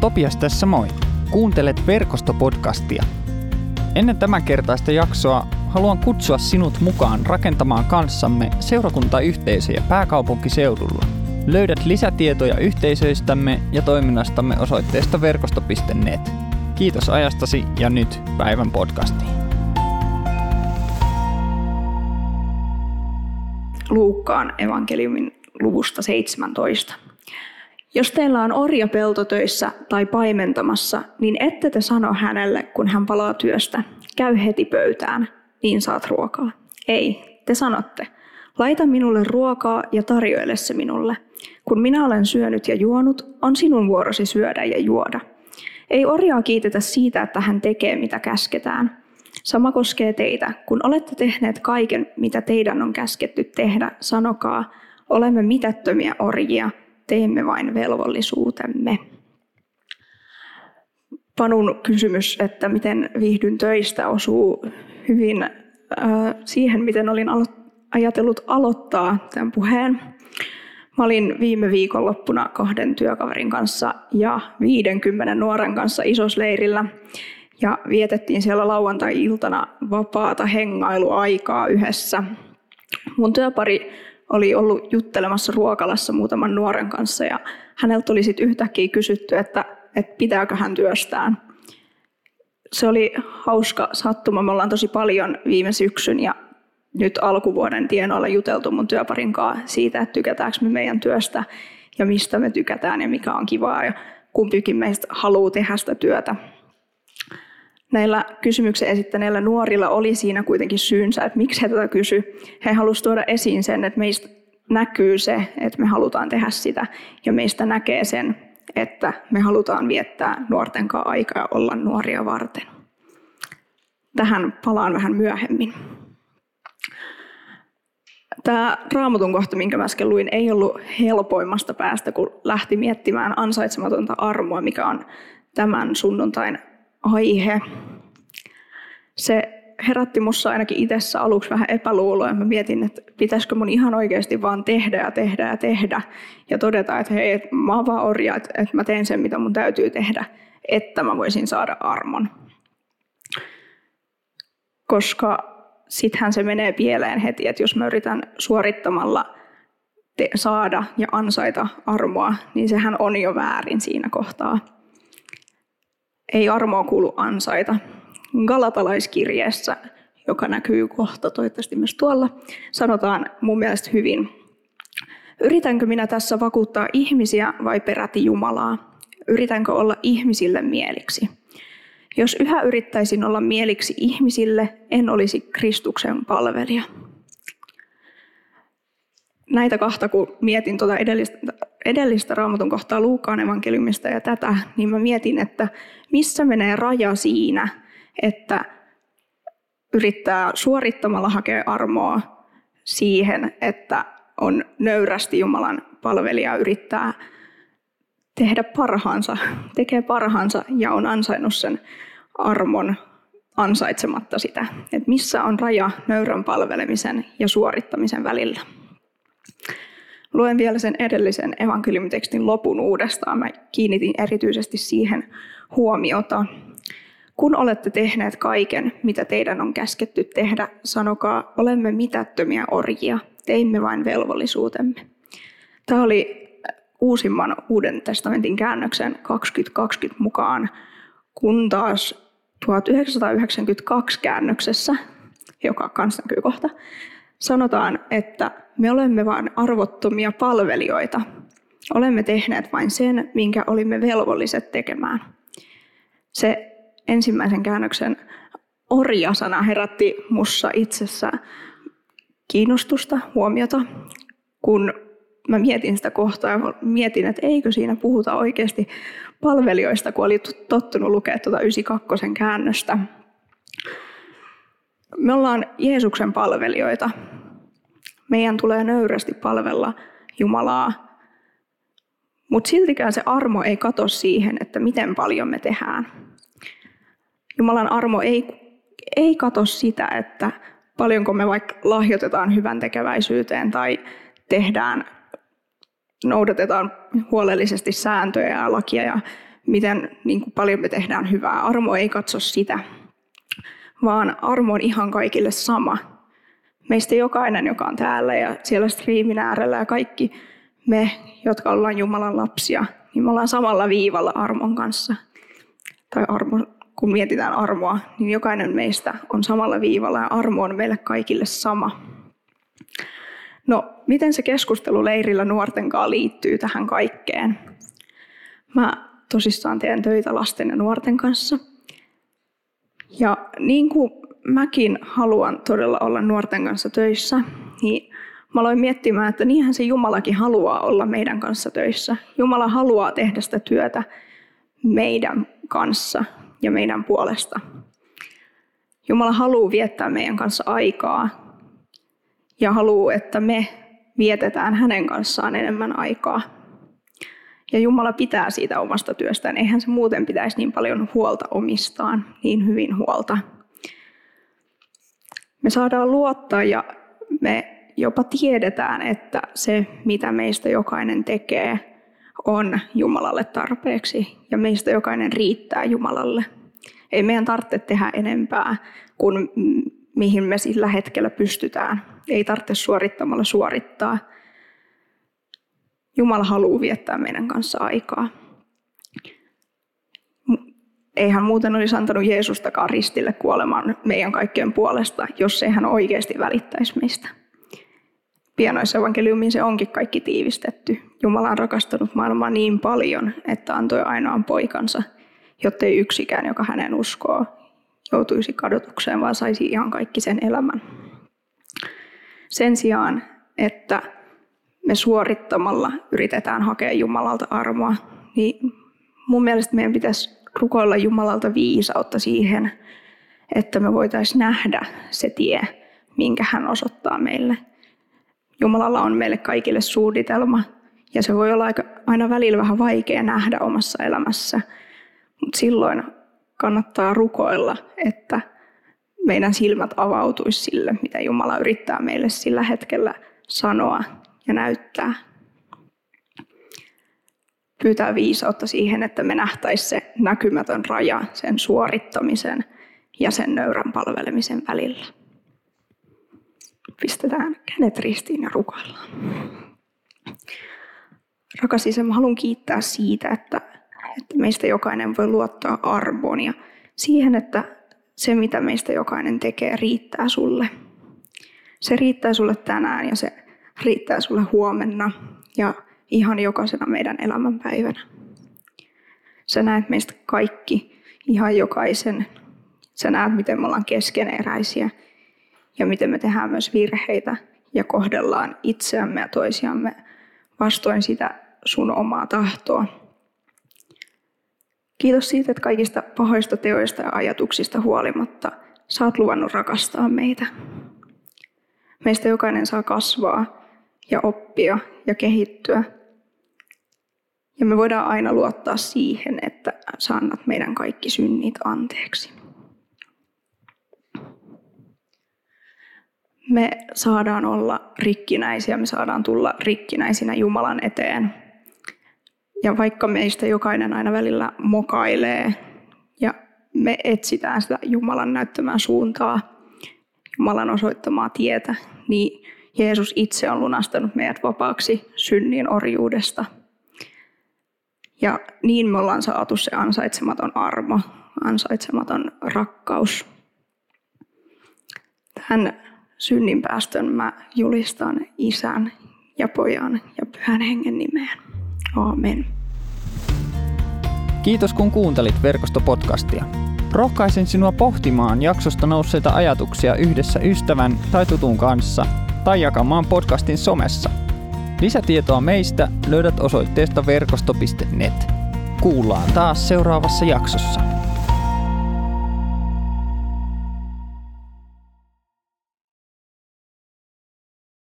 Topias tässä moi. Kuuntelet verkostopodcastia. Ennen tämän kertaista jaksoa haluan kutsua sinut mukaan rakentamaan kanssamme seurakuntayhteisöjä pääkaupunkiseudulla. Löydät lisätietoja yhteisöistämme ja toiminnastamme osoitteesta verkosto.net. Kiitos ajastasi ja nyt päivän podcastiin. Luukkaan evankeliumin luvusta 17. Jos teillä on orja peltotöissä tai paimentamassa, niin ette te sano hänelle, kun hän palaa työstä, käy heti pöytään, niin saat ruokaa. Ei, te sanotte, laita minulle ruokaa ja tarjoile se minulle. Kun minä olen syönyt ja juonut, on sinun vuorosi syödä ja juoda. Ei orjaa kiitetä siitä, että hän tekee mitä käsketään. Sama koskee teitä. Kun olette tehneet kaiken, mitä teidän on käsketty tehdä, sanokaa, olemme mitättömiä orjia, teemme vain velvollisuutemme. Panun kysymys, että miten viihdyn töistä, osuu hyvin äh, siihen, miten olin ajatellut aloittaa tämän puheen. Mä olin viime viikonloppuna kahden työkaverin kanssa ja 50 nuoren kanssa isosleirillä. Ja vietettiin siellä lauantai-iltana vapaata hengailuaikaa yhdessä. Mun työpari oli ollut juttelemassa ruokalassa muutaman nuoren kanssa ja häneltä oli sitten yhtäkkiä kysytty, että, että pitääkö hän työstään. Se oli hauska sattuma. Me ollaan tosi paljon viime syksyn ja nyt alkuvuoden tienoilla juteltu mun työparin kanssa siitä, että tykätäänkö me meidän työstä ja mistä me tykätään ja mikä on kivaa ja kumpikin meistä haluaa tehdä sitä työtä näillä kysymyksen esittäneillä nuorilla oli siinä kuitenkin syynsä, että miksi he tätä kysy. He halusivat tuoda esiin sen, että meistä näkyy se, että me halutaan tehdä sitä, ja meistä näkee sen, että me halutaan viettää nuorten kanssa aikaa ja olla nuoria varten. Tähän palaan vähän myöhemmin. Tämä raamatun kohta, minkä mä äsken luin, ei ollut helpoimmasta päästä, kun lähti miettimään ansaitsematonta armoa, mikä on tämän sunnuntain aihe. Se herätti mussa ainakin itsessä aluksi vähän epäluuloa. Mä mietin, että pitäisikö mun ihan oikeasti vaan tehdä ja tehdä ja tehdä. Ja todeta, että hei, mä oon vaan orja, että, mä teen sen, mitä mun täytyy tehdä, että mä voisin saada armon. Koska sittenhän se menee pieleen heti, että jos mä yritän suorittamalla saada ja ansaita armoa, niin sehän on jo väärin siinä kohtaa ei armoa kuulu ansaita. Galatalaiskirjeessä, joka näkyy kohta toivottavasti myös tuolla, sanotaan mun mielestä hyvin. Yritänkö minä tässä vakuuttaa ihmisiä vai peräti Jumalaa? Yritänkö olla ihmisille mieliksi? Jos yhä yrittäisin olla mieliksi ihmisille, en olisi Kristuksen palvelija näitä kahta, kun mietin tuota edellistä, edellistä raamatun kohtaa Luukaan evankeliumista ja tätä, niin mä mietin, että missä menee raja siinä, että yrittää suorittamalla hakea armoa siihen, että on nöyrästi Jumalan palvelija, yrittää tehdä parhaansa, tekee parhaansa ja on ansainnut sen armon ansaitsematta sitä. Että missä on raja nöyrän palvelemisen ja suorittamisen välillä. Luen vielä sen edellisen evankeliumitekstin lopun uudestaan. Mä kiinnitin erityisesti siihen huomiota. Kun olette tehneet kaiken, mitä teidän on käsketty tehdä, sanokaa, olemme mitättömiä orjia, teimme vain velvollisuutemme. Tämä oli uusimman Uuden testamentin käännöksen 2020 mukaan, kun taas 1992 käännöksessä, joka kanssa näkyy kohta, sanotaan, että me olemme vain arvottomia palvelijoita. Olemme tehneet vain sen, minkä olimme velvolliset tekemään. Se ensimmäisen käännöksen orjasana herätti mussa itsessä kiinnostusta, huomiota, kun mä mietin sitä kohtaa ja mietin, että eikö siinä puhuta oikeasti palvelijoista, kun oli tottunut lukea tuota 92 käännöstä. Me ollaan Jeesuksen palvelijoita. Meidän tulee nöyrästi palvella Jumalaa. Mutta siltikään se armo ei kato siihen, että miten paljon me tehdään. Jumalan armo ei, ei kato sitä, että paljonko me vaikka lahjoitetaan hyvän tekeväisyyteen tai tehdään, noudatetaan huolellisesti sääntöjä ja lakia ja miten niin kuin paljon me tehdään hyvää. Armo ei katso sitä, vaan armo on ihan kaikille sama. Meistä jokainen, joka on täällä ja siellä striimin äärellä ja kaikki me, jotka ollaan Jumalan lapsia, niin me ollaan samalla viivalla armon kanssa. Tai armo, kun mietitään armoa, niin jokainen meistä on samalla viivalla ja armo on meille kaikille sama. No, miten se keskustelu leirillä nuorten kanssa liittyy tähän kaikkeen? Mä tosissaan teen töitä lasten ja nuorten kanssa. Ja niin kuin mäkin haluan todella olla nuorten kanssa töissä, niin mä aloin miettimään, että niinhän se Jumalakin haluaa olla meidän kanssa töissä. Jumala haluaa tehdä sitä työtä meidän kanssa ja meidän puolesta. Jumala haluaa viettää meidän kanssa aikaa ja haluaa, että me vietetään hänen kanssaan enemmän aikaa. Ja Jumala pitää siitä omasta työstään. Eihän se muuten pitäisi niin paljon huolta omistaan, niin hyvin huolta. Me saadaan luottaa ja me jopa tiedetään, että se, mitä meistä jokainen tekee, on Jumalalle tarpeeksi ja meistä jokainen riittää Jumalalle. Ei meidän tarvitse tehdä enempää kuin mihin me sillä hetkellä pystytään. Ei tarvitse suorittamalla suorittaa. Jumala haluaa viettää meidän kanssa aikaa. Eihän muuten olisi antanut Jeesustakaan ristille kuolemaan meidän kaikkien puolesta, jos ei hän oikeasti välittäisi meistä. Pienoisevankeliumiin se onkin kaikki tiivistetty. Jumala on rakastanut maailmaa niin paljon, että antoi ainoan poikansa, jotta ei yksikään, joka hänen uskoo, joutuisi kadotukseen, vaan saisi ihan kaikki sen elämän. Sen sijaan, että me suorittamalla yritetään hakea Jumalalta armoa, niin mun mielestä meidän pitäisi rukoilla Jumalalta viisautta siihen, että me voitaisiin nähdä se tie, minkä hän osoittaa meille. Jumalalla on meille kaikille suunnitelma, ja se voi olla aina välillä vähän vaikea nähdä omassa elämässä, mutta silloin kannattaa rukoilla, että meidän silmät avautuisi sille, mitä Jumala yrittää meille sillä hetkellä sanoa ja näyttää. Pyytää viisautta siihen, että me nähtäisiin se näkymätön raja sen suorittamisen ja sen nöyrän palvelemisen välillä. Pistetään kädet ristiin ja rukoillaan. Rakas isä, mä haluan kiittää siitä, että, että meistä jokainen voi luottaa arvoon ja siihen, että se mitä meistä jokainen tekee riittää sulle. Se riittää sulle tänään ja se riittää sulle huomenna ja ihan jokaisena meidän elämänpäivänä. Sä näet meistä kaikki, ihan jokaisen. Sä näet, miten me ollaan keskeneräisiä ja miten me tehdään myös virheitä ja kohdellaan itseämme ja toisiamme vastoin sitä sun omaa tahtoa. Kiitos siitä, että kaikista pahoista teoista ja ajatuksista huolimatta oot luvannut rakastaa meitä. Meistä jokainen saa kasvaa ja oppia ja kehittyä. Ja me voidaan aina luottaa siihen, että sä annat meidän kaikki synnit anteeksi. Me saadaan olla rikkinäisiä, me saadaan tulla rikkinäisinä Jumalan eteen. Ja vaikka meistä jokainen aina välillä mokailee ja me etsitään sitä Jumalan näyttämää suuntaa, Jumalan osoittamaa tietä, niin Jeesus itse on lunastanut meidät vapaaksi synnin orjuudesta. Ja niin me ollaan saatu se ansaitsematon armo, ansaitsematon rakkaus. Tähän synnin päästön mä julistan isän ja pojan ja pyhän hengen nimeen. Aamen. Kiitos kun kuuntelit verkostopodcastia. Rohkaisen sinua pohtimaan jaksosta nousseita ajatuksia yhdessä ystävän tai tutun kanssa – tai jakamaan podcastin somessa. Lisätietoa meistä löydät osoitteesta verkosto.net. Kuullaan taas seuraavassa jaksossa.